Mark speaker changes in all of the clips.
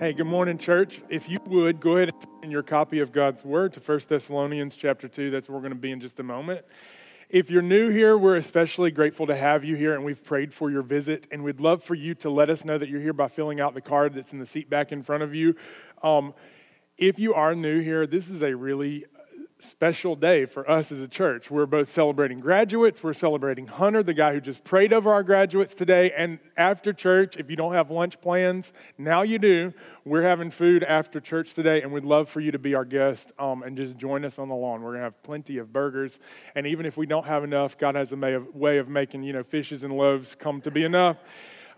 Speaker 1: Hey, good morning, church. If you would, go ahead and turn your copy of God's Word to 1 Thessalonians chapter 2. That's where we're going to be in just a moment. If you're new here, we're especially grateful to have you here, and we've prayed for your visit. And we'd love for you to let us know that you're here by filling out the card that's in the seat back in front of you. Um, if you are new here, this is a really special day for us as a church. We're both celebrating graduates. We're celebrating Hunter, the guy who just prayed over our graduates today. And after church, if you don't have lunch plans, now you do. We're having food after church today, and we'd love for you to be our guest um, and just join us on the lawn. We're going to have plenty of burgers. And even if we don't have enough, God has a way of making, you know, fishes and loaves come to be enough.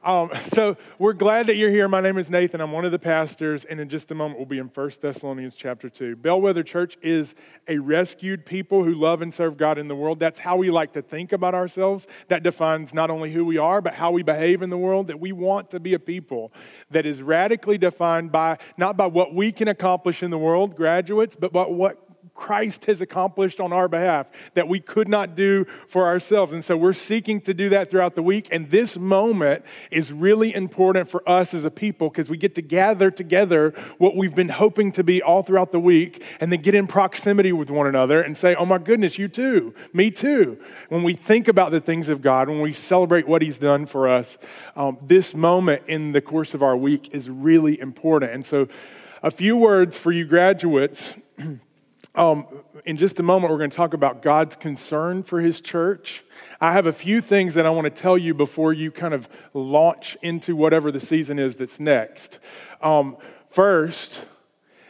Speaker 1: Um, so we're glad that you're here. My name is Nathan. I'm one of the pastors, and in just a moment, we'll be in 1 Thessalonians chapter 2. Bellwether Church is a rescued people who love and serve God in the world. That's how we like to think about ourselves. That defines not only who we are, but how we behave in the world. That we want to be a people that is radically defined by not by what we can accomplish in the world, graduates, but by what Christ has accomplished on our behalf that we could not do for ourselves. And so we're seeking to do that throughout the week. And this moment is really important for us as a people because we get to gather together what we've been hoping to be all throughout the week and then get in proximity with one another and say, Oh my goodness, you too, me too. When we think about the things of God, when we celebrate what He's done for us, um, this moment in the course of our week is really important. And so, a few words for you graduates. Um, in just a moment, we're going to talk about God's concern for his church. I have a few things that I want to tell you before you kind of launch into whatever the season is that's next. Um, first,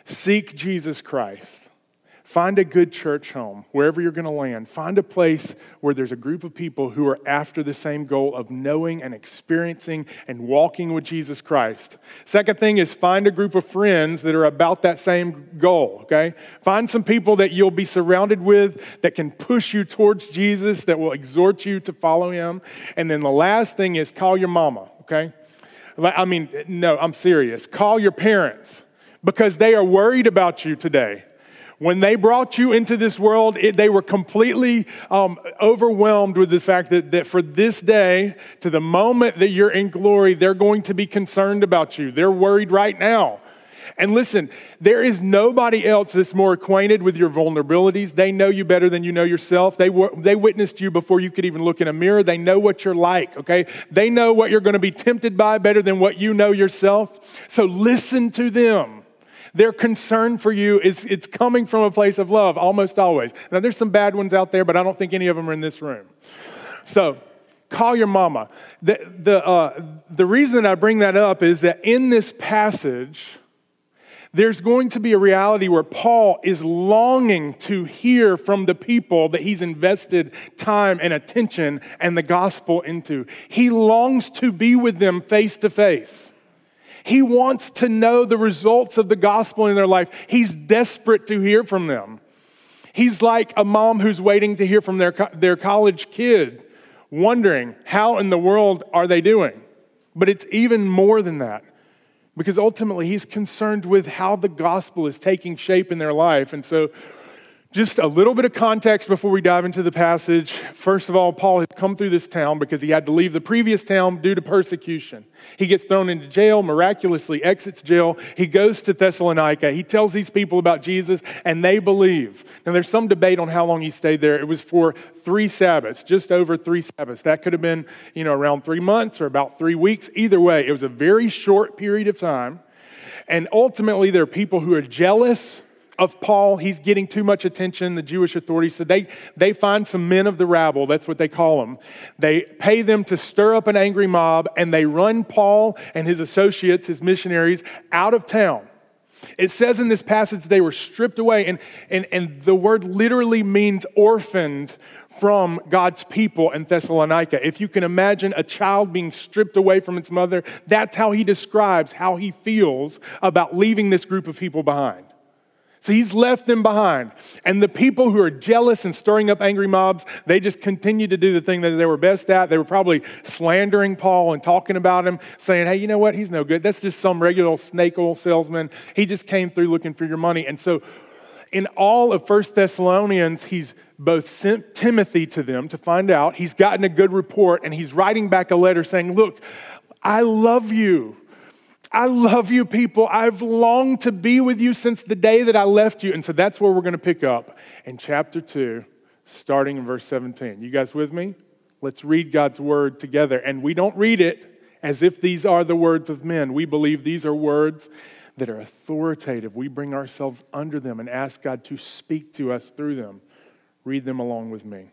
Speaker 1: seek Jesus Christ. Find a good church home, wherever you're going to land. Find a place where there's a group of people who are after the same goal of knowing and experiencing and walking with Jesus Christ. Second thing is find a group of friends that are about that same goal, okay? Find some people that you'll be surrounded with that can push you towards Jesus, that will exhort you to follow him. And then the last thing is call your mama, okay? I mean, no, I'm serious. Call your parents because they are worried about you today. When they brought you into this world, it, they were completely um, overwhelmed with the fact that, that for this day, to the moment that you're in glory, they're going to be concerned about you. They're worried right now. And listen, there is nobody else that's more acquainted with your vulnerabilities. They know you better than you know yourself. They, they witnessed you before you could even look in a mirror. They know what you're like, okay? They know what you're going to be tempted by better than what you know yourself. So listen to them. Their concern for you is it's coming from a place of love almost always. Now, there's some bad ones out there, but I don't think any of them are in this room. So, call your mama. The, the, uh, the reason I bring that up is that in this passage, there's going to be a reality where Paul is longing to hear from the people that he's invested time and attention and the gospel into. He longs to be with them face to face. He wants to know the results of the gospel in their life. He's desperate to hear from them. He's like a mom who's waiting to hear from their, their college kid, wondering, how in the world are they doing? But it's even more than that because ultimately he's concerned with how the gospel is taking shape in their life. And so just a little bit of context before we dive into the passage. First of all, Paul has come through this town because he had to leave the previous town due to persecution. He gets thrown into jail, miraculously exits jail. He goes to Thessalonica. He tells these people about Jesus, and they believe. Now, there's some debate on how long he stayed there. It was for three Sabbaths, just over three Sabbaths. That could have been, you know, around three months or about three weeks. Either way, it was a very short period of time. And ultimately, there are people who are jealous of Paul, he's getting too much attention. The Jewish authorities said they, they find some men of the rabble, that's what they call them. They pay them to stir up an angry mob, and they run Paul and his associates, his missionaries, out of town. It says in this passage they were stripped away, and, and, and the word literally means orphaned from God's people in Thessalonica. If you can imagine a child being stripped away from its mother, that's how he describes how he feels about leaving this group of people behind. So he's left them behind. And the people who are jealous and stirring up angry mobs, they just continue to do the thing that they were best at. They were probably slandering Paul and talking about him, saying, hey, you know what? He's no good. That's just some regular snake oil salesman. He just came through looking for your money. And so in all of First Thessalonians, he's both sent Timothy to them to find out. He's gotten a good report, and he's writing back a letter saying, Look, I love you. I love you, people. I've longed to be with you since the day that I left you. And so that's where we're going to pick up in chapter 2, starting in verse 17. You guys with me? Let's read God's word together. And we don't read it as if these are the words of men. We believe these are words that are authoritative. We bring ourselves under them and ask God to speak to us through them. Read them along with me.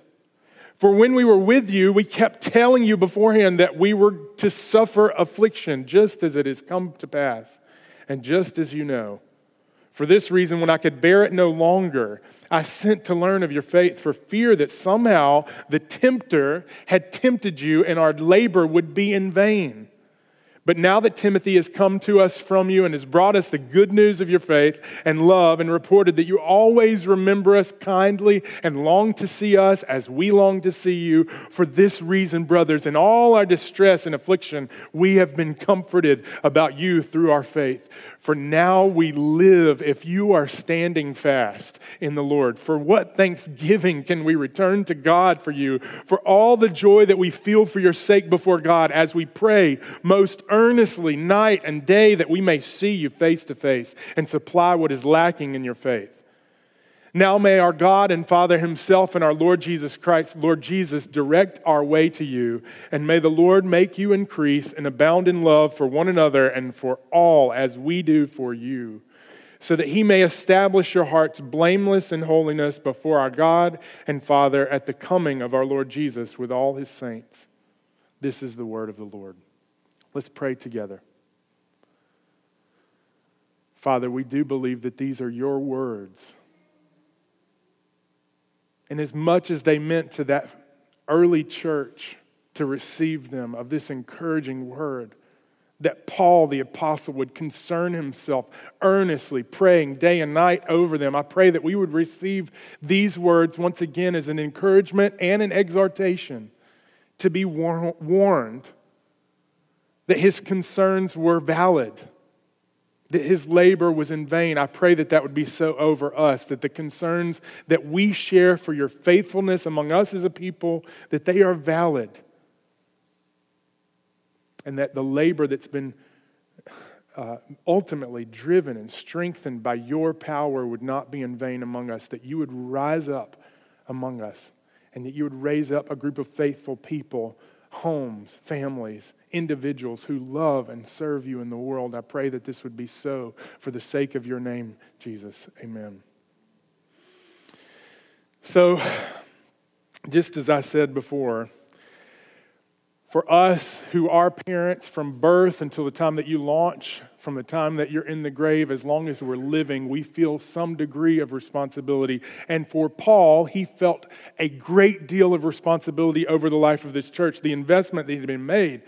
Speaker 1: For when we were with you, we kept telling you beforehand that we were to suffer affliction, just as it has come to pass, and just as you know. For this reason, when I could bear it no longer, I sent to learn of your faith for fear that somehow the tempter had tempted you and our labor would be in vain. But now that Timothy has come to us from you and has brought us the good news of your faith and love and reported that you always remember us kindly and long to see us as we long to see you, for this reason, brothers, in all our distress and affliction, we have been comforted about you through our faith. For now we live if you are standing fast in the Lord. For what thanksgiving can we return to God for you, for all the joy that we feel for your sake before God as we pray most earnestly night and day that we may see you face to face and supply what is lacking in your faith? Now may our God and Father Himself and our Lord Jesus Christ, Lord Jesus, direct our way to you. And may the Lord make you increase and abound in love for one another and for all as we do for you, so that He may establish your hearts blameless in holiness before our God and Father at the coming of our Lord Jesus with all His saints. This is the word of the Lord. Let's pray together. Father, we do believe that these are your words and as much as they meant to that early church to receive them of this encouraging word, that Paul the apostle would concern himself earnestly, praying day and night over them. I pray that we would receive these words once again as an encouragement and an exhortation to be warned that his concerns were valid that his labor was in vain. I pray that that would be so over us, that the concerns that we share for your faithfulness among us as a people, that they are valid. And that the labor that's been uh, ultimately driven and strengthened by your power would not be in vain among us, that you would rise up among us, and that you would raise up a group of faithful people homes, families, individuals who love and serve you in the world. I pray that this would be so for the sake of your name, Jesus. Amen. So, just as I said before, for us who are parents from birth until the time that you launch, from the time that you're in the grave, as long as we're living, we feel some degree of responsibility. And for Paul, he felt a great deal of responsibility over the life of this church. The investment that had been made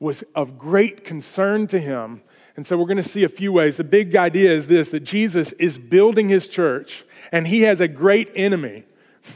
Speaker 1: was of great concern to him. And so we're going to see a few ways. The big idea is this that Jesus is building his church, and he has a great enemy.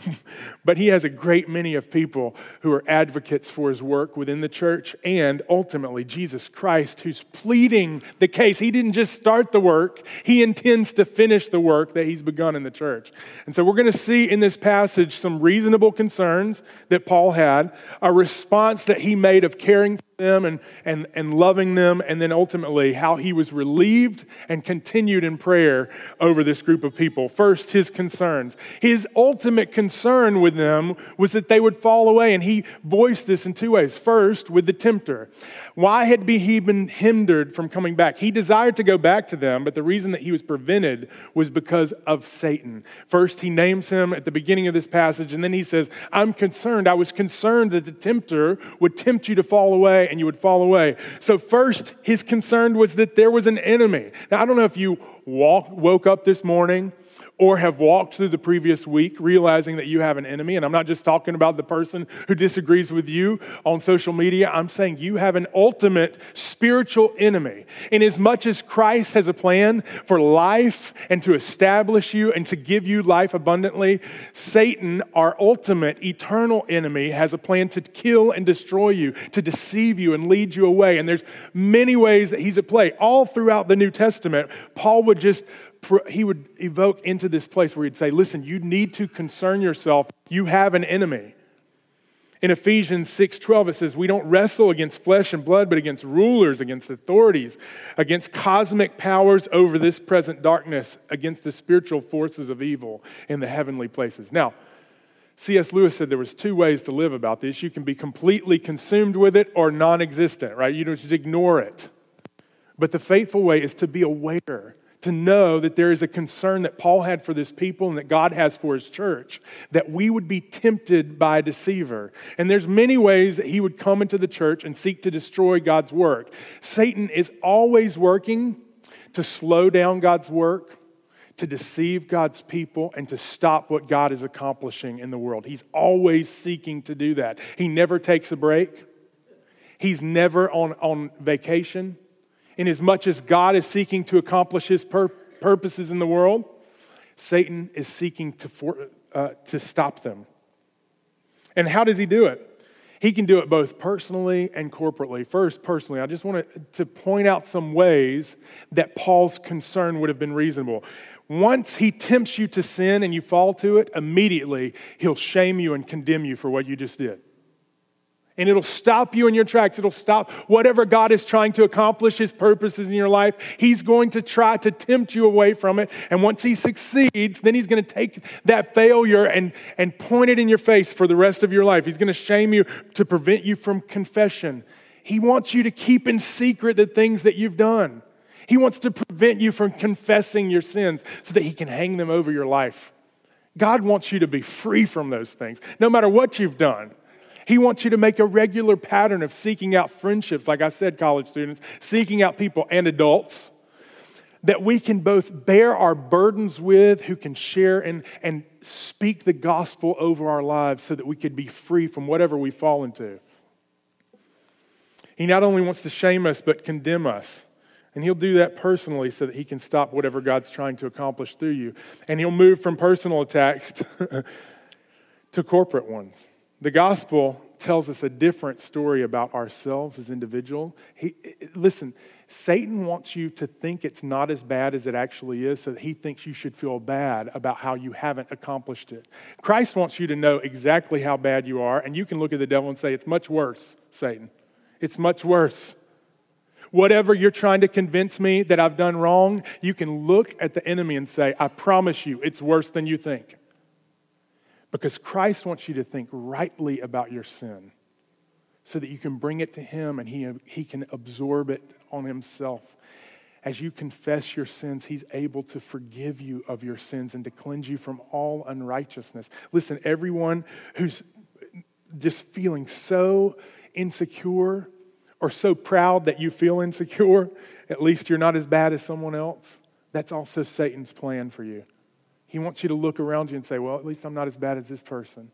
Speaker 1: but he has a great many of people who are advocates for his work within the church and ultimately Jesus Christ who's pleading the case. He didn't just start the work, he intends to finish the work that he's begun in the church. And so we're going to see in this passage some reasonable concerns that Paul had, a response that he made of caring them and, and, and loving them, and then ultimately how he was relieved and continued in prayer over this group of people. First, his concerns. His ultimate concern with them was that they would fall away, and he voiced this in two ways. First, with the tempter. Why had he been hindered from coming back? He desired to go back to them, but the reason that he was prevented was because of Satan. First, he names him at the beginning of this passage, and then he says, I'm concerned. I was concerned that the tempter would tempt you to fall away and you would fall away. So, first, his concern was that there was an enemy. Now, I don't know if you walk, woke up this morning or have walked through the previous week realizing that you have an enemy. And I'm not just talking about the person who disagrees with you on social media. I'm saying you have an ultimate spiritual enemy. In as much as Christ has a plan for life and to establish you and to give you life abundantly, Satan, our ultimate eternal enemy, has a plan to kill and destroy you, to deceive you and lead you away. And there's many ways that he's at play. All throughout the New Testament, Paul would just he would evoke into this place where he'd say, Listen, you need to concern yourself. You have an enemy. In Ephesians 6:12 it says we don't wrestle against flesh and blood but against rulers, against authorities, against cosmic powers over this present darkness, against the spiritual forces of evil in the heavenly places. Now, C.S. Lewis said there was two ways to live about this. You can be completely consumed with it or non-existent, right? You just ignore it. But the faithful way is to be aware to know that there is a concern that Paul had for this people and that God has for his church, that we would be tempted by a deceiver. And there's many ways that he would come into the church and seek to destroy God's work. Satan is always working to slow down God's work, to deceive God's people, and to stop what God is accomplishing in the world. He's always seeking to do that. He never takes a break. He's never on, on vacation in as God is seeking to accomplish his pur- purposes in the world, Satan is seeking to, for, uh, to stop them. And how does he do it? He can do it both personally and corporately. First, personally, I just want to point out some ways that Paul's concern would have been reasonable. Once he tempts you to sin and you fall to it, immediately he'll shame you and condemn you for what you just did. And it'll stop you in your tracks. It'll stop whatever God is trying to accomplish, his purposes in your life. He's going to try to tempt you away from it. And once he succeeds, then he's going to take that failure and, and point it in your face for the rest of your life. He's going to shame you to prevent you from confession. He wants you to keep in secret the things that you've done. He wants to prevent you from confessing your sins so that he can hang them over your life. God wants you to be free from those things, no matter what you've done. He wants you to make a regular pattern of seeking out friendships, like I said, college students, seeking out people and adults that we can both bear our burdens with, who can share and, and speak the gospel over our lives so that we could be free from whatever we fall into. He not only wants to shame us, but condemn us. And he'll do that personally so that he can stop whatever God's trying to accomplish through you. And he'll move from personal attacks to corporate ones. The gospel tells us a different story about ourselves as individual. He, listen, Satan wants you to think it's not as bad as it actually is, so that he thinks you should feel bad about how you haven't accomplished it. Christ wants you to know exactly how bad you are, and you can look at the devil and say, It's much worse, Satan. It's much worse. Whatever you're trying to convince me that I've done wrong, you can look at the enemy and say, I promise you, it's worse than you think. Because Christ wants you to think rightly about your sin so that you can bring it to Him and He, he can absorb it on Himself. As you confess your sins, He's able to forgive you of your sins and to cleanse you from all unrighteousness. Listen, everyone who's just feeling so insecure or so proud that you feel insecure, at least you're not as bad as someone else, that's also Satan's plan for you. He wants you to look around you and say, well, at least I'm not as bad as this person.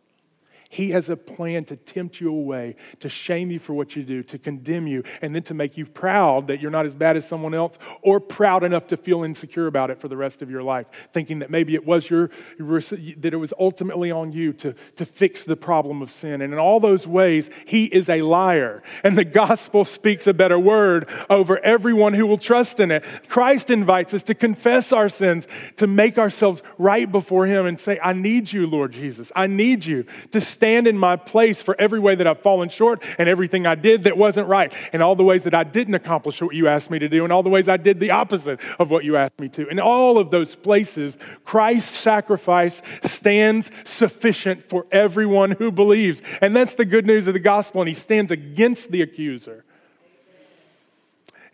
Speaker 1: He has a plan to tempt you away, to shame you for what you do, to condemn you, and then to make you proud that you're not as bad as someone else, or proud enough to feel insecure about it for the rest of your life, thinking that maybe it was your, that it was ultimately on you to, to fix the problem of sin. And in all those ways, he is a liar. And the gospel speaks a better word over everyone who will trust in it. Christ invites us to confess our sins, to make ourselves right before him and say, I need you, Lord Jesus. I need you to stand in my place for every way that I've fallen short and everything I did that wasn't right, and all the ways that I didn't accomplish what you asked me to do, and all the ways I did the opposite of what you asked me to. In all of those places, Christ's sacrifice stands sufficient for everyone who believes. And that's the good news of the gospel, and he stands against the accuser.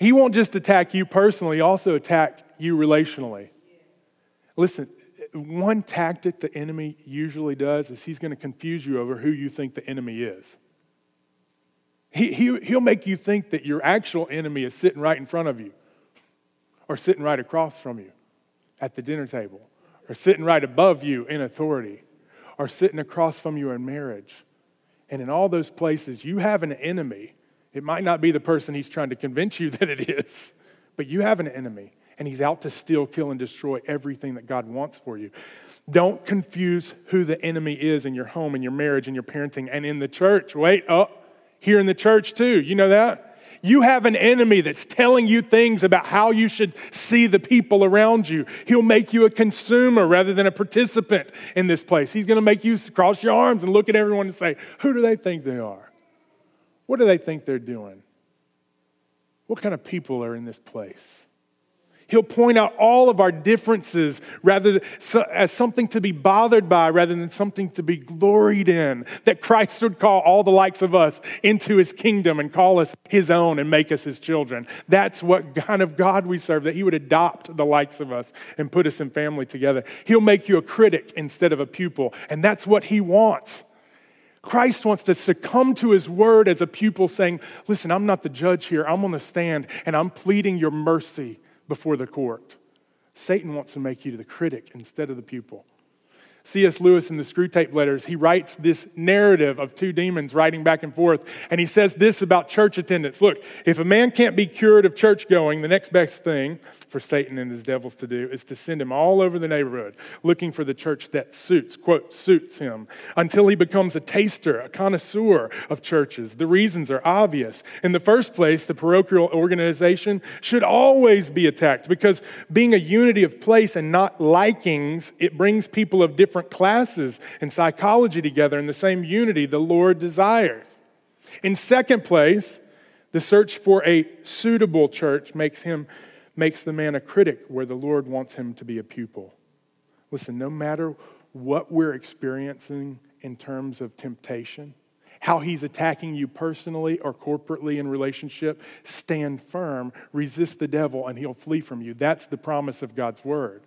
Speaker 1: He won't just attack you personally, also attack you relationally. Listen, one tactic the enemy usually does is he's going to confuse you over who you think the enemy is. He, he, he'll make you think that your actual enemy is sitting right in front of you, or sitting right across from you at the dinner table, or sitting right above you in authority, or sitting across from you in marriage. And in all those places, you have an enemy. It might not be the person he's trying to convince you that it is, but you have an enemy and he's out to steal, kill, and destroy everything that God wants for you. Don't confuse who the enemy is in your home, in your marriage, in your parenting, and in the church. Wait, oh, here in the church too. You know that? You have an enemy that's telling you things about how you should see the people around you. He'll make you a consumer rather than a participant in this place. He's going to make you cross your arms and look at everyone and say, Who do they think they are? What do they think they're doing? What kind of people are in this place? He'll point out all of our differences rather as something to be bothered by rather than something to be gloried in. That Christ would call all the likes of us into his kingdom and call us his own and make us his children. That's what kind of God we serve, that he would adopt the likes of us and put us in family together. He'll make you a critic instead of a pupil, and that's what he wants. Christ wants to succumb to his word as a pupil, saying, Listen, I'm not the judge here. I'm on the stand and I'm pleading your mercy before the court. Satan wants to make you the critic instead of the pupil. C.S. Lewis in the Screwtape Letters, he writes this narrative of two demons writing back and forth, and he says this about church attendance. Look, if a man can't be cured of church going, the next best thing for Satan and his devils to do is to send him all over the neighborhood looking for the church that suits, quote, suits him, until he becomes a taster, a connoisseur of churches. The reasons are obvious. In the first place, the parochial organization should always be attacked because being a unity of place and not likings, it brings people of different different classes and psychology together in the same unity the Lord desires. In second place, the search for a suitable church makes him makes the man a critic where the Lord wants him to be a pupil. Listen, no matter what we're experiencing in terms of temptation, how he's attacking you personally or corporately in relationship, stand firm, resist the devil, and he'll flee from you. That's the promise of God's word.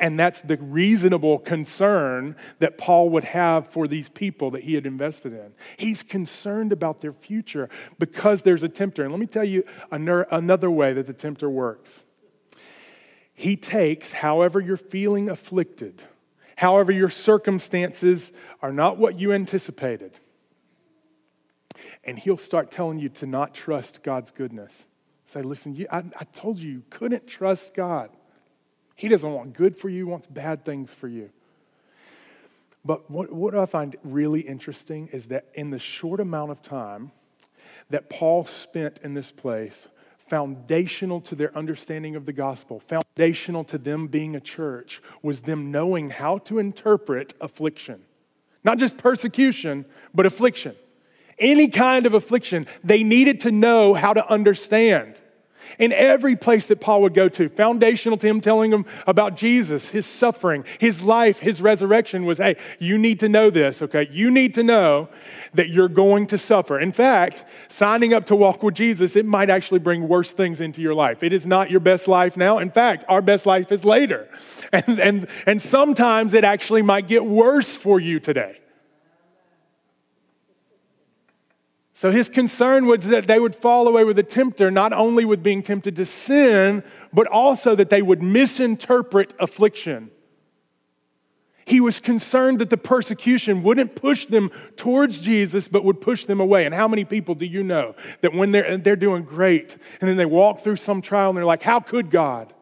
Speaker 1: And that's the reasonable concern that Paul would have for these people that he had invested in. He's concerned about their future because there's a tempter. And let me tell you another way that the tempter works. He takes, however, you're feeling afflicted, however, your circumstances are not what you anticipated, and he'll start telling you to not trust God's goodness. Say, listen, I, I told you you couldn't trust God. He doesn't want good for you, he wants bad things for you. But what, what I find really interesting is that in the short amount of time that Paul spent in this place, foundational to their understanding of the gospel, foundational to them being a church, was them knowing how to interpret affliction. Not just persecution, but affliction. Any kind of affliction, they needed to know how to understand. In every place that Paul would go to, foundational to him telling him about Jesus, his suffering, his life, his resurrection was hey, you need to know this, okay? You need to know that you're going to suffer. In fact, signing up to walk with Jesus, it might actually bring worse things into your life. It is not your best life now. In fact, our best life is later. And, and, and sometimes it actually might get worse for you today. So his concern was that they would fall away with the tempter, not only with being tempted to sin, but also that they would misinterpret affliction. He was concerned that the persecution wouldn't push them towards Jesus, but would push them away. And how many people do you know that when they're, they're doing great and then they walk through some trial and they're like, How could God?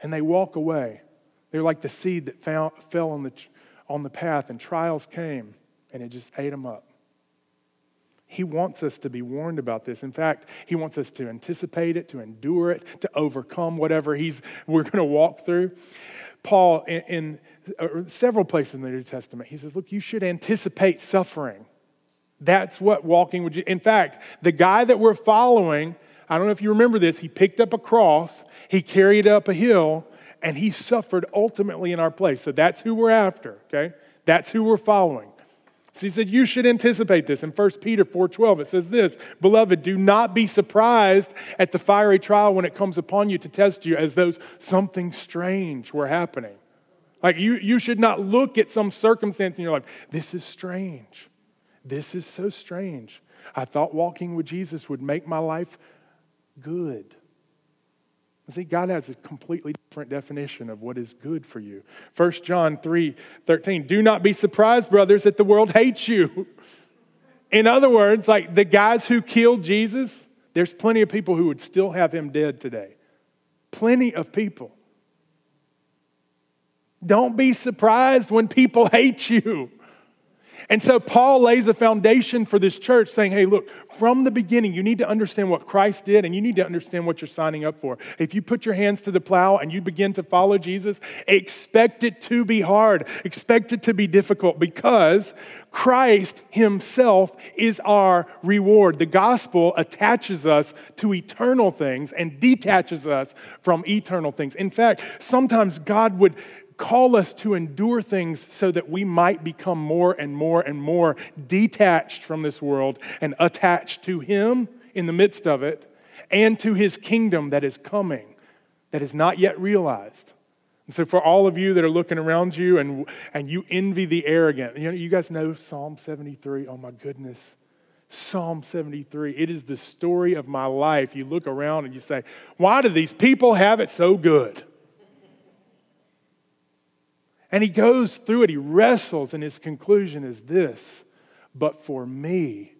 Speaker 1: And they walk away. They're like the seed that fell, fell on, the, on the path, and trials came and it just ate them up. He wants us to be warned about this. In fact, he wants us to anticipate it, to endure it, to overcome whatever he's, we're going to walk through. Paul in, in uh, several places in the New Testament. He says, Look, you should anticipate suffering. That's what walking would. In fact, the guy that we're following, I don't know if you remember this, he picked up a cross, he carried it up a hill, and he suffered ultimately in our place. So that's who we're after, okay? That's who we're following. So he said, You should anticipate this. In 1 Peter 4:12, it says this: Beloved, do not be surprised at the fiery trial when it comes upon you to test you as though something strange were happening. Like you, you should not look at some circumstance in your life. This is strange. This is so strange. I thought walking with Jesus would make my life good. See, God has a completely different definition of what is good for you. 1 John 3 13. Do not be surprised, brothers, that the world hates you. In other words, like the guys who killed Jesus, there's plenty of people who would still have him dead today. Plenty of people. Don't be surprised when people hate you. And so Paul lays a foundation for this church saying, hey, look, from the beginning, you need to understand what Christ did and you need to understand what you're signing up for. If you put your hands to the plow and you begin to follow Jesus, expect it to be hard, expect it to be difficult because Christ Himself is our reward. The gospel attaches us to eternal things and detaches us from eternal things. In fact, sometimes God would call us to endure things so that we might become more and more and more detached from this world and attached to Him in the midst of it and to His kingdom that is coming, that is not yet realized. And so, for all of you that are looking around you and, and you envy the arrogant, you know, you guys know Psalm 73. Oh my goodness. Psalm 73. It is the story of my life. You look around and you say, Why do these people have it so good? And he goes through it, he wrestles, and his conclusion is this But for me,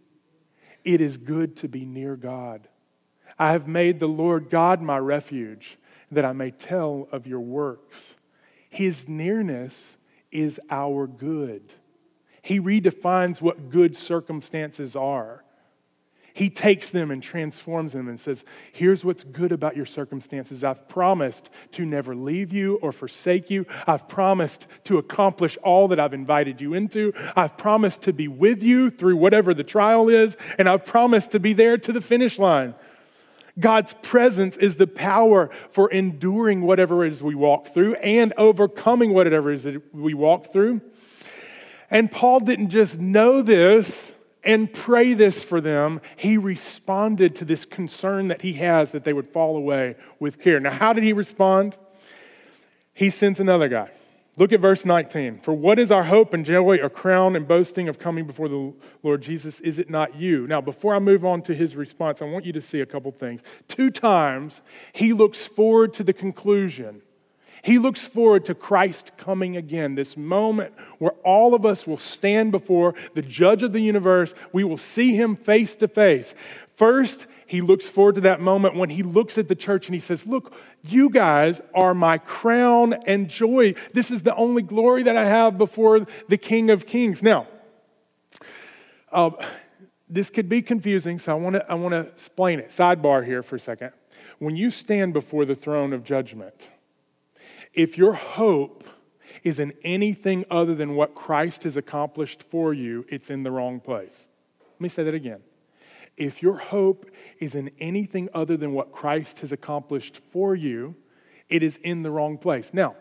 Speaker 1: it is good to be near God. I have made the Lord God my refuge, that I may tell of your works. His nearness is our good. He redefines what good circumstances are. He takes them and transforms them and says, Here's what's good about your circumstances. I've promised to never leave you or forsake you. I've promised to accomplish all that I've invited you into. I've promised to be with you through whatever the trial is, and I've promised to be there to the finish line. God's presence is the power for enduring whatever it is we walk through and overcoming whatever it is we walk through. And Paul didn't just know this and pray this for them, he responded to this concern that he has that they would fall away with care. Now, how did he respond? He sends another guy. Look at verse 19. For what is our hope and joy or crown and boasting of coming before the Lord Jesus? Is it not you? Now, before I move on to his response, I want you to see a couple things. Two times he looks forward to the conclusion he looks forward to Christ coming again, this moment where all of us will stand before the judge of the universe. We will see him face to face. First, he looks forward to that moment when he looks at the church and he says, Look, you guys are my crown and joy. This is the only glory that I have before the King of Kings. Now, uh, this could be confusing, so I want to I want to explain it. Sidebar here for a second. When you stand before the throne of judgment, if your hope is in anything other than what Christ has accomplished for you, it's in the wrong place. Let me say that again. If your hope is in anything other than what Christ has accomplished for you, it is in the wrong place. Now,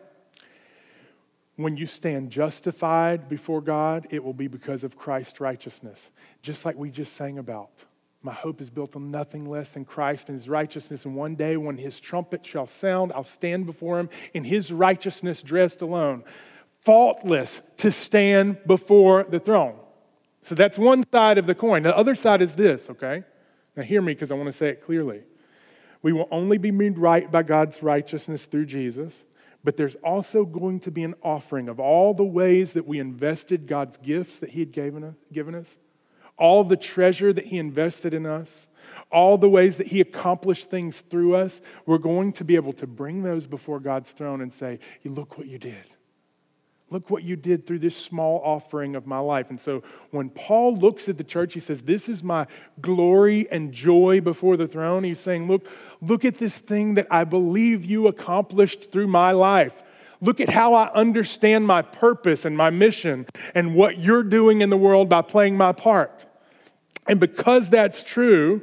Speaker 1: when you stand justified before God, it will be because of Christ's righteousness, just like we just sang about. My hope is built on nothing less than Christ and his righteousness. And one day, when his trumpet shall sound, I'll stand before him in his righteousness dressed alone, faultless to stand before the throne. So that's one side of the coin. The other side is this, okay? Now, hear me because I want to say it clearly. We will only be made right by God's righteousness through Jesus, but there's also going to be an offering of all the ways that we invested God's gifts that He had given us all the treasure that He invested in us, all the ways that He accomplished things through us, we're going to be able to bring those before God's throne and say, Look what you did. Look what you did through this small offering of my life. And so when Paul looks at the church, he says, This is my glory and joy before the throne. He's saying, Look, look at this thing that I believe you accomplished through my life. Look at how I understand my purpose and my mission and what you're doing in the world by playing my part. And because that's true,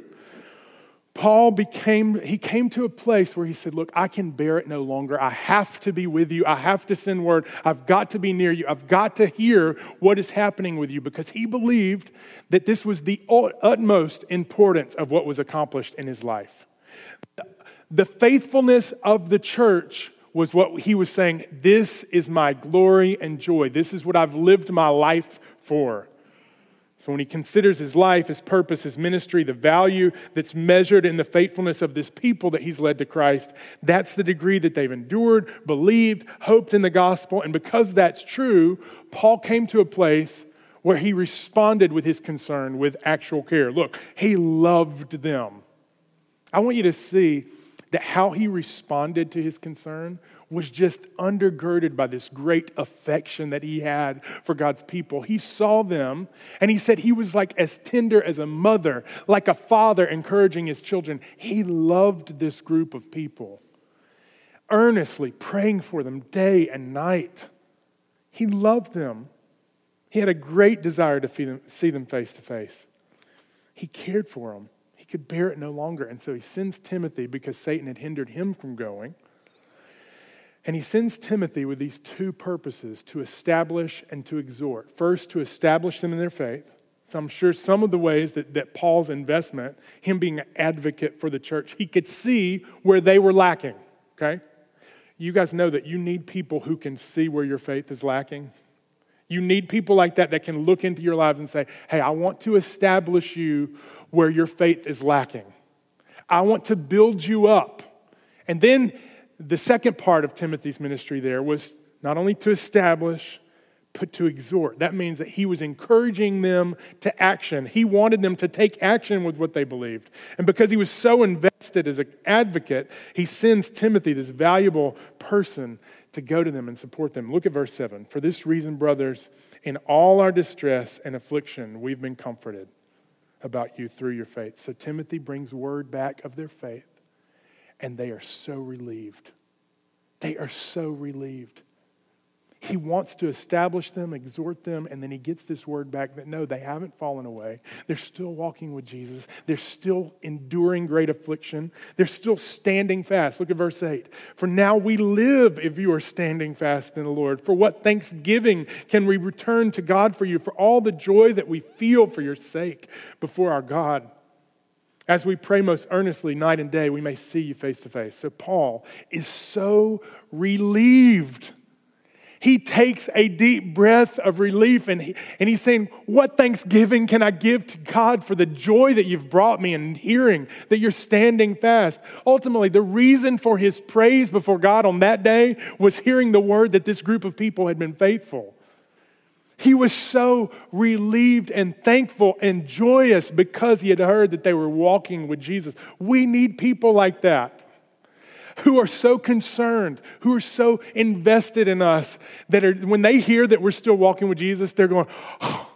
Speaker 1: Paul became, he came to a place where he said, Look, I can bear it no longer. I have to be with you. I have to send word. I've got to be near you. I've got to hear what is happening with you because he believed that this was the utmost importance of what was accomplished in his life. The faithfulness of the church was what he was saying this is my glory and joy. This is what I've lived my life for. So when he considers his life, his purpose, his ministry, the value that's measured in the faithfulness of this people that he's led to Christ, that's the degree that they've endured, believed, hoped in the gospel. And because that's true, Paul came to a place where he responded with his concern with actual care. Look, he loved them. I want you to see that how he responded to his concern was just undergirded by this great affection that he had for God's people. He saw them and he said he was like as tender as a mother, like a father encouraging his children. He loved this group of people, earnestly praying for them day and night. He loved them. He had a great desire to see them face to face. He cared for them. He could bear it no longer. And so he sends Timothy because Satan had hindered him from going. And he sends Timothy with these two purposes to establish and to exhort. First, to establish them in their faith. So I'm sure some of the ways that, that Paul's investment, him being an advocate for the church, he could see where they were lacking, okay? You guys know that you need people who can see where your faith is lacking. You need people like that that can look into your lives and say, hey, I want to establish you where your faith is lacking. I want to build you up. And then the second part of Timothy's ministry there was not only to establish, but to exhort. That means that he was encouraging them to action. He wanted them to take action with what they believed. And because he was so invested as an advocate, he sends Timothy, this valuable person, to go to them and support them. Look at verse 7. For this reason, brothers, in all our distress and affliction, we've been comforted about you through your faith. So Timothy brings word back of their faith and they are so relieved. They are so relieved. He wants to establish them, exhort them, and then he gets this word back that no, they haven't fallen away. They're still walking with Jesus. They're still enduring great affliction. They're still standing fast. Look at verse 8. For now we live if you are standing fast in the Lord. For what thanksgiving can we return to God for you, for all the joy that we feel for your sake before our God? As we pray most earnestly night and day, we may see you face to face. So, Paul is so relieved. He takes a deep breath of relief and, he, and he's saying, What thanksgiving can I give to God for the joy that you've brought me and hearing that you're standing fast? Ultimately, the reason for his praise before God on that day was hearing the word that this group of people had been faithful. He was so relieved and thankful and joyous because he had heard that they were walking with Jesus. We need people like that who are so concerned, who are so invested in us that are, when they hear that we're still walking with Jesus, they're going, oh,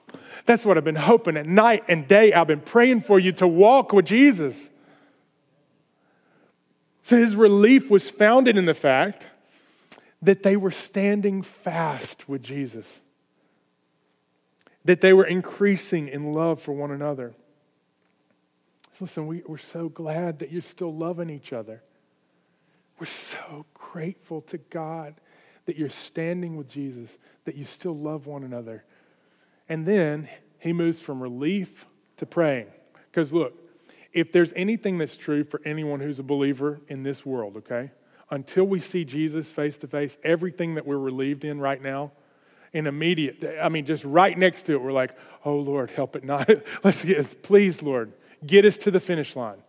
Speaker 1: that's what I've been hoping at night and day. I've been praying for you to walk with Jesus. So his relief was founded in the fact that they were standing fast with Jesus that they were increasing in love for one another. So listen, we, we're so glad that you're still loving each other. We're so grateful to God that you're standing with Jesus, that you still love one another. And then he moves from relief to praying. Because look, if there's anything that's true for anyone who's a believer in this world, okay, until we see Jesus face to face, everything that we're relieved in right now in immediate, I mean, just right next to it, we're like, oh Lord, help it not. Let's get, please, Lord, get us to the finish line.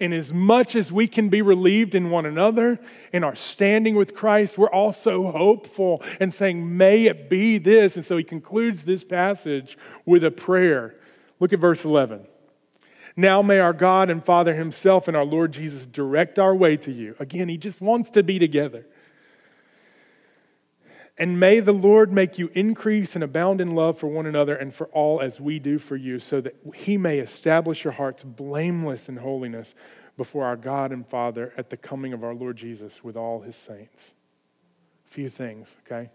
Speaker 1: And as much as we can be relieved in one another, in our standing with Christ, we're also hopeful and saying, May it be this. And so he concludes this passage with a prayer. Look at verse 11. Now may our God and Father Himself and our Lord Jesus direct our way to you. Again, He just wants to be together. And may the Lord make you increase and abound in love for one another and for all as we do for you, so that he may establish your hearts blameless in holiness before our God and Father at the coming of our Lord Jesus with all his saints. few things, okay?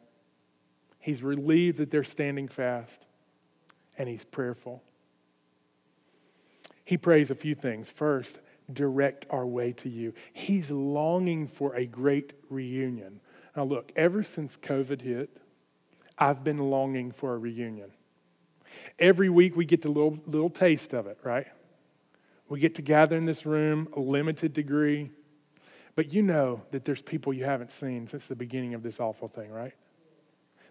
Speaker 1: He's relieved that they're standing fast, and he's prayerful. He prays a few things. First, direct our way to you. He's longing for a great reunion. Now, look, ever since COVID hit, I've been longing for a reunion. Every week we get a little, little taste of it, right? We get to gather in this room, a limited degree. But you know that there's people you haven't seen since the beginning of this awful thing, right?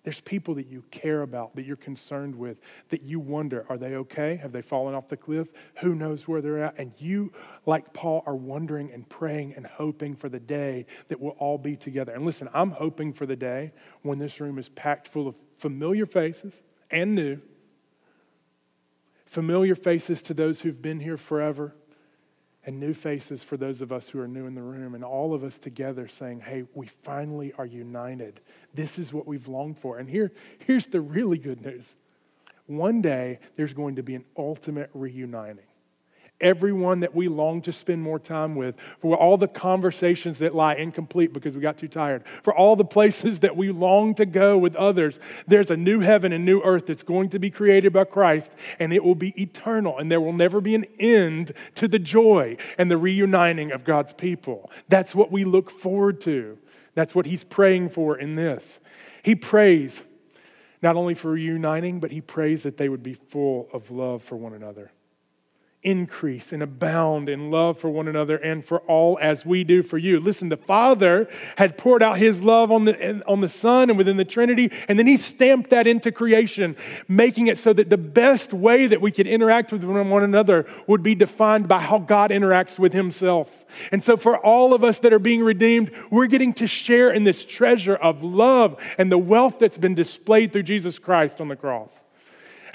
Speaker 1: There's people that you care about, that you're concerned with, that you wonder, are they okay? Have they fallen off the cliff? Who knows where they're at? And you, like Paul, are wondering and praying and hoping for the day that we'll all be together. And listen, I'm hoping for the day when this room is packed full of familiar faces and new, familiar faces to those who've been here forever and new faces for those of us who are new in the room, and all of us together saying, Hey, we finally are united. This is what we've longed for. And here, here's the really good news one day, there's going to be an ultimate reuniting everyone that we long to spend more time with, for all the conversations that lie incomplete because we got too tired, for all the places that we long to go with others. There's a new heaven and new earth that's going to be created by Christ, and it will be eternal, and there will never be an end to the joy and the reuniting of God's people. That's what we look forward to. That's what he's praying for in this. He prays not only for reuniting, but he prays that they would be full of love for one another increase and abound in love for one another and for all as we do for you. Listen, the Father had poured out his love on the, on the Son and within the Trinity, and then he stamped that into creation, making it so that the best way that we could interact with one another would be defined by how God interacts with himself. And so, for all of us that are being redeemed, we're getting to share in this treasure of love and the wealth that's been displayed through Jesus Christ on the cross.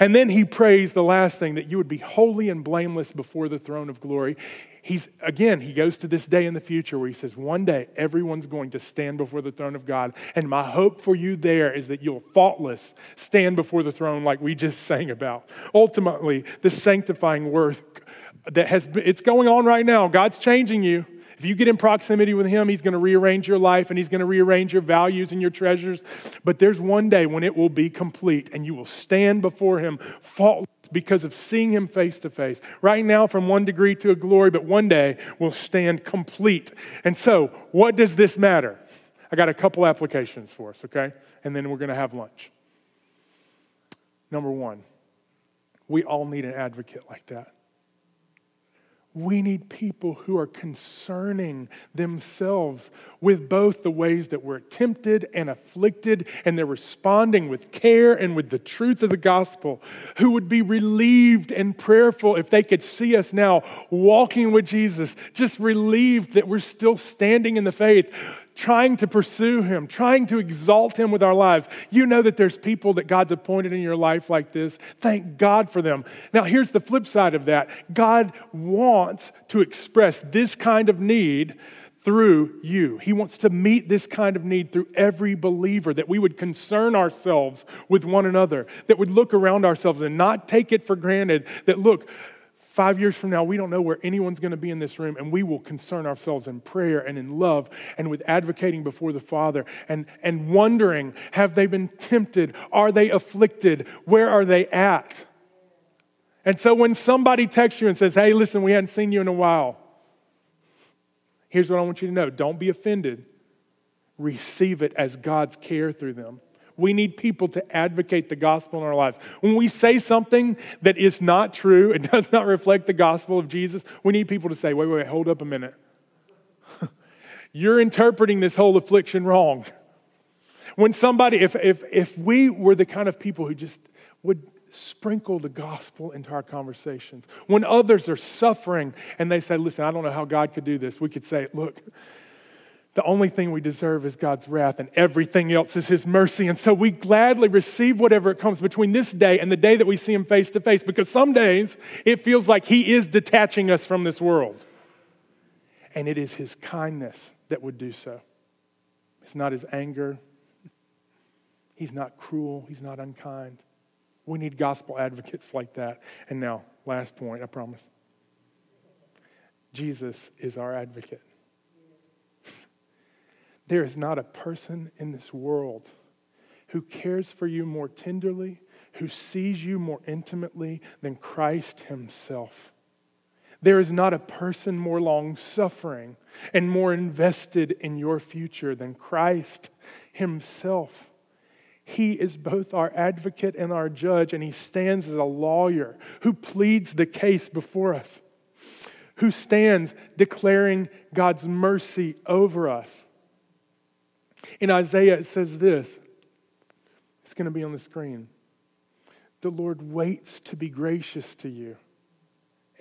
Speaker 1: And then he prays the last thing that you would be holy and blameless before the throne of glory. He's again, he goes to this day in the future where he says, One day everyone's going to stand before the throne of God. And my hope for you there is that you'll faultless stand before the throne like we just sang about. Ultimately, the sanctifying work that has it's going on right now. God's changing you. If you get in proximity with Him, He's going to rearrange your life and He's going to rearrange your values and your treasures. But there's one day when it will be complete and you will stand before Him faultless because of seeing Him face to face. Right now, from one degree to a glory, but one day we'll stand complete. And so, what does this matter? I got a couple applications for us, okay? And then we're going to have lunch. Number one, we all need an advocate like that. We need people who are concerning themselves with both the ways that we're tempted and afflicted, and they're responding with care and with the truth of the gospel, who would be relieved and prayerful if they could see us now walking with Jesus, just relieved that we're still standing in the faith, trying to pursue Him, trying to exalt Him with our lives. You know that there's people that God's appointed in your life like this. Thank God for them. Now, here's the flip side of that God wants to express this kind of need through you. He wants to meet this kind of need through every believer, that we would concern ourselves with one another, that would look around ourselves and not take it for granted that, look, Five years from now, we don't know where anyone's going to be in this room, and we will concern ourselves in prayer and in love and with advocating before the Father and, and wondering have they been tempted? Are they afflicted? Where are they at? And so when somebody texts you and says, hey, listen, we hadn't seen you in a while, here's what I want you to know don't be offended, receive it as God's care through them. We need people to advocate the gospel in our lives. When we say something that is not true, it does not reflect the gospel of Jesus, we need people to say, wait, wait, wait, hold up a minute. You're interpreting this whole affliction wrong. When somebody, if, if, if we were the kind of people who just would sprinkle the gospel into our conversations, when others are suffering and they say, listen, I don't know how God could do this, we could say, look, the only thing we deserve is God's wrath, and everything else is His mercy. And so we gladly receive whatever it comes between this day and the day that we see Him face to face, because some days it feels like He is detaching us from this world. And it is His kindness that would do so. It's not His anger, He's not cruel, He's not unkind. We need gospel advocates like that. And now, last point, I promise. Jesus is our advocate. There is not a person in this world who cares for you more tenderly, who sees you more intimately than Christ Himself. There is not a person more long suffering and more invested in your future than Christ Himself. He is both our advocate and our judge, and He stands as a lawyer who pleads the case before us, who stands declaring God's mercy over us. In Isaiah, it says this it's going to be on the screen. The Lord waits to be gracious to you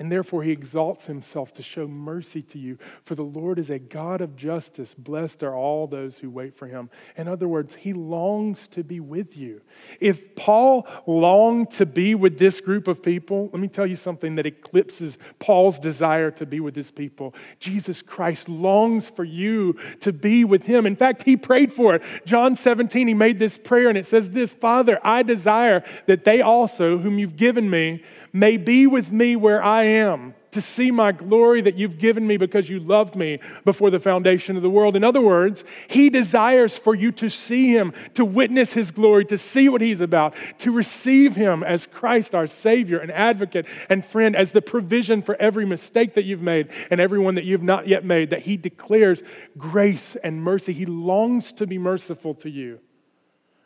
Speaker 1: and therefore, he exalts himself to show mercy to you. For the Lord is a God of justice. Blessed are all those who wait for him. In other words, he longs to be with you. If Paul longed to be with this group of people, let me tell you something that eclipses Paul's desire to be with his people. Jesus Christ longs for you to be with him. In fact, he prayed for it. John 17, he made this prayer, and it says this Father, I desire that they also, whom you've given me, may be with me where I am to see my glory that you've given me because you loved me before the foundation of the world. In other words, He desires for you to see Him, to witness His glory, to see what He's about, to receive Him as Christ, our Savior and advocate and friend, as the provision for every mistake that you've made and everyone that you've not yet made, that He declares grace and mercy. He longs to be merciful to you.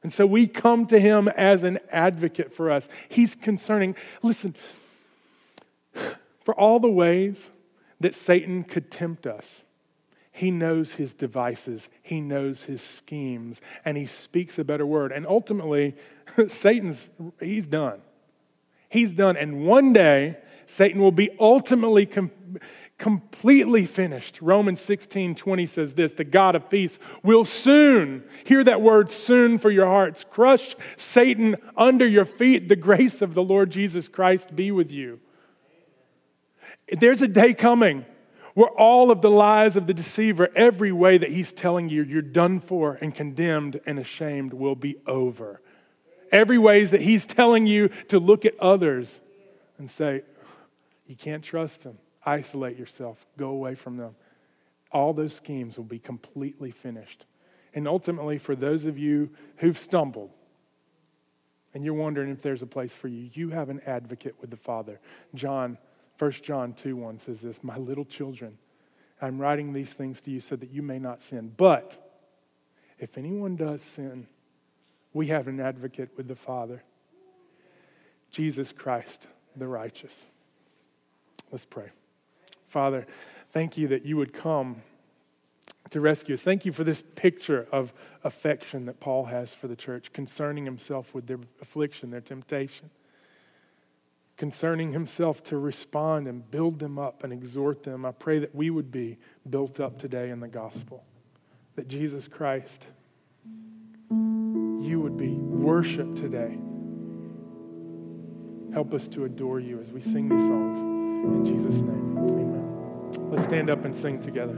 Speaker 1: And so we come to him as an advocate for us. He's concerning, listen, for all the ways that Satan could tempt us, he knows his devices, he knows his schemes, and he speaks a better word. And ultimately, Satan's, he's done. He's done. And one day, Satan will be ultimately com- completely finished. Romans 16 20 says this the God of peace will soon, hear that word soon for your hearts, crush Satan under your feet. The grace of the Lord Jesus Christ be with you. There's a day coming where all of the lies of the deceiver, every way that he's telling you you're done for and condemned and ashamed, will be over. Every ways that he's telling you to look at others and say, you can't trust them isolate yourself, go away from them. All those schemes will be completely finished. And ultimately, for those of you who've stumbled and you're wondering if there's a place for you, you have an advocate with the Father. John, 1 John 2 1 says this My little children, I'm writing these things to you so that you may not sin. But if anyone does sin, we have an advocate with the Father, Jesus Christ, the righteous. Let's pray. Father, thank you that you would come to rescue us. Thank you for this picture of affection that Paul has for the church, concerning himself with their affliction, their temptation, concerning himself to respond and build them up and exhort them. I pray that we would be built up today in the gospel, that Jesus Christ, you would be worshiped today. Help us to adore you as we sing these songs. In Jesus' name, amen. Let's stand up and sing together.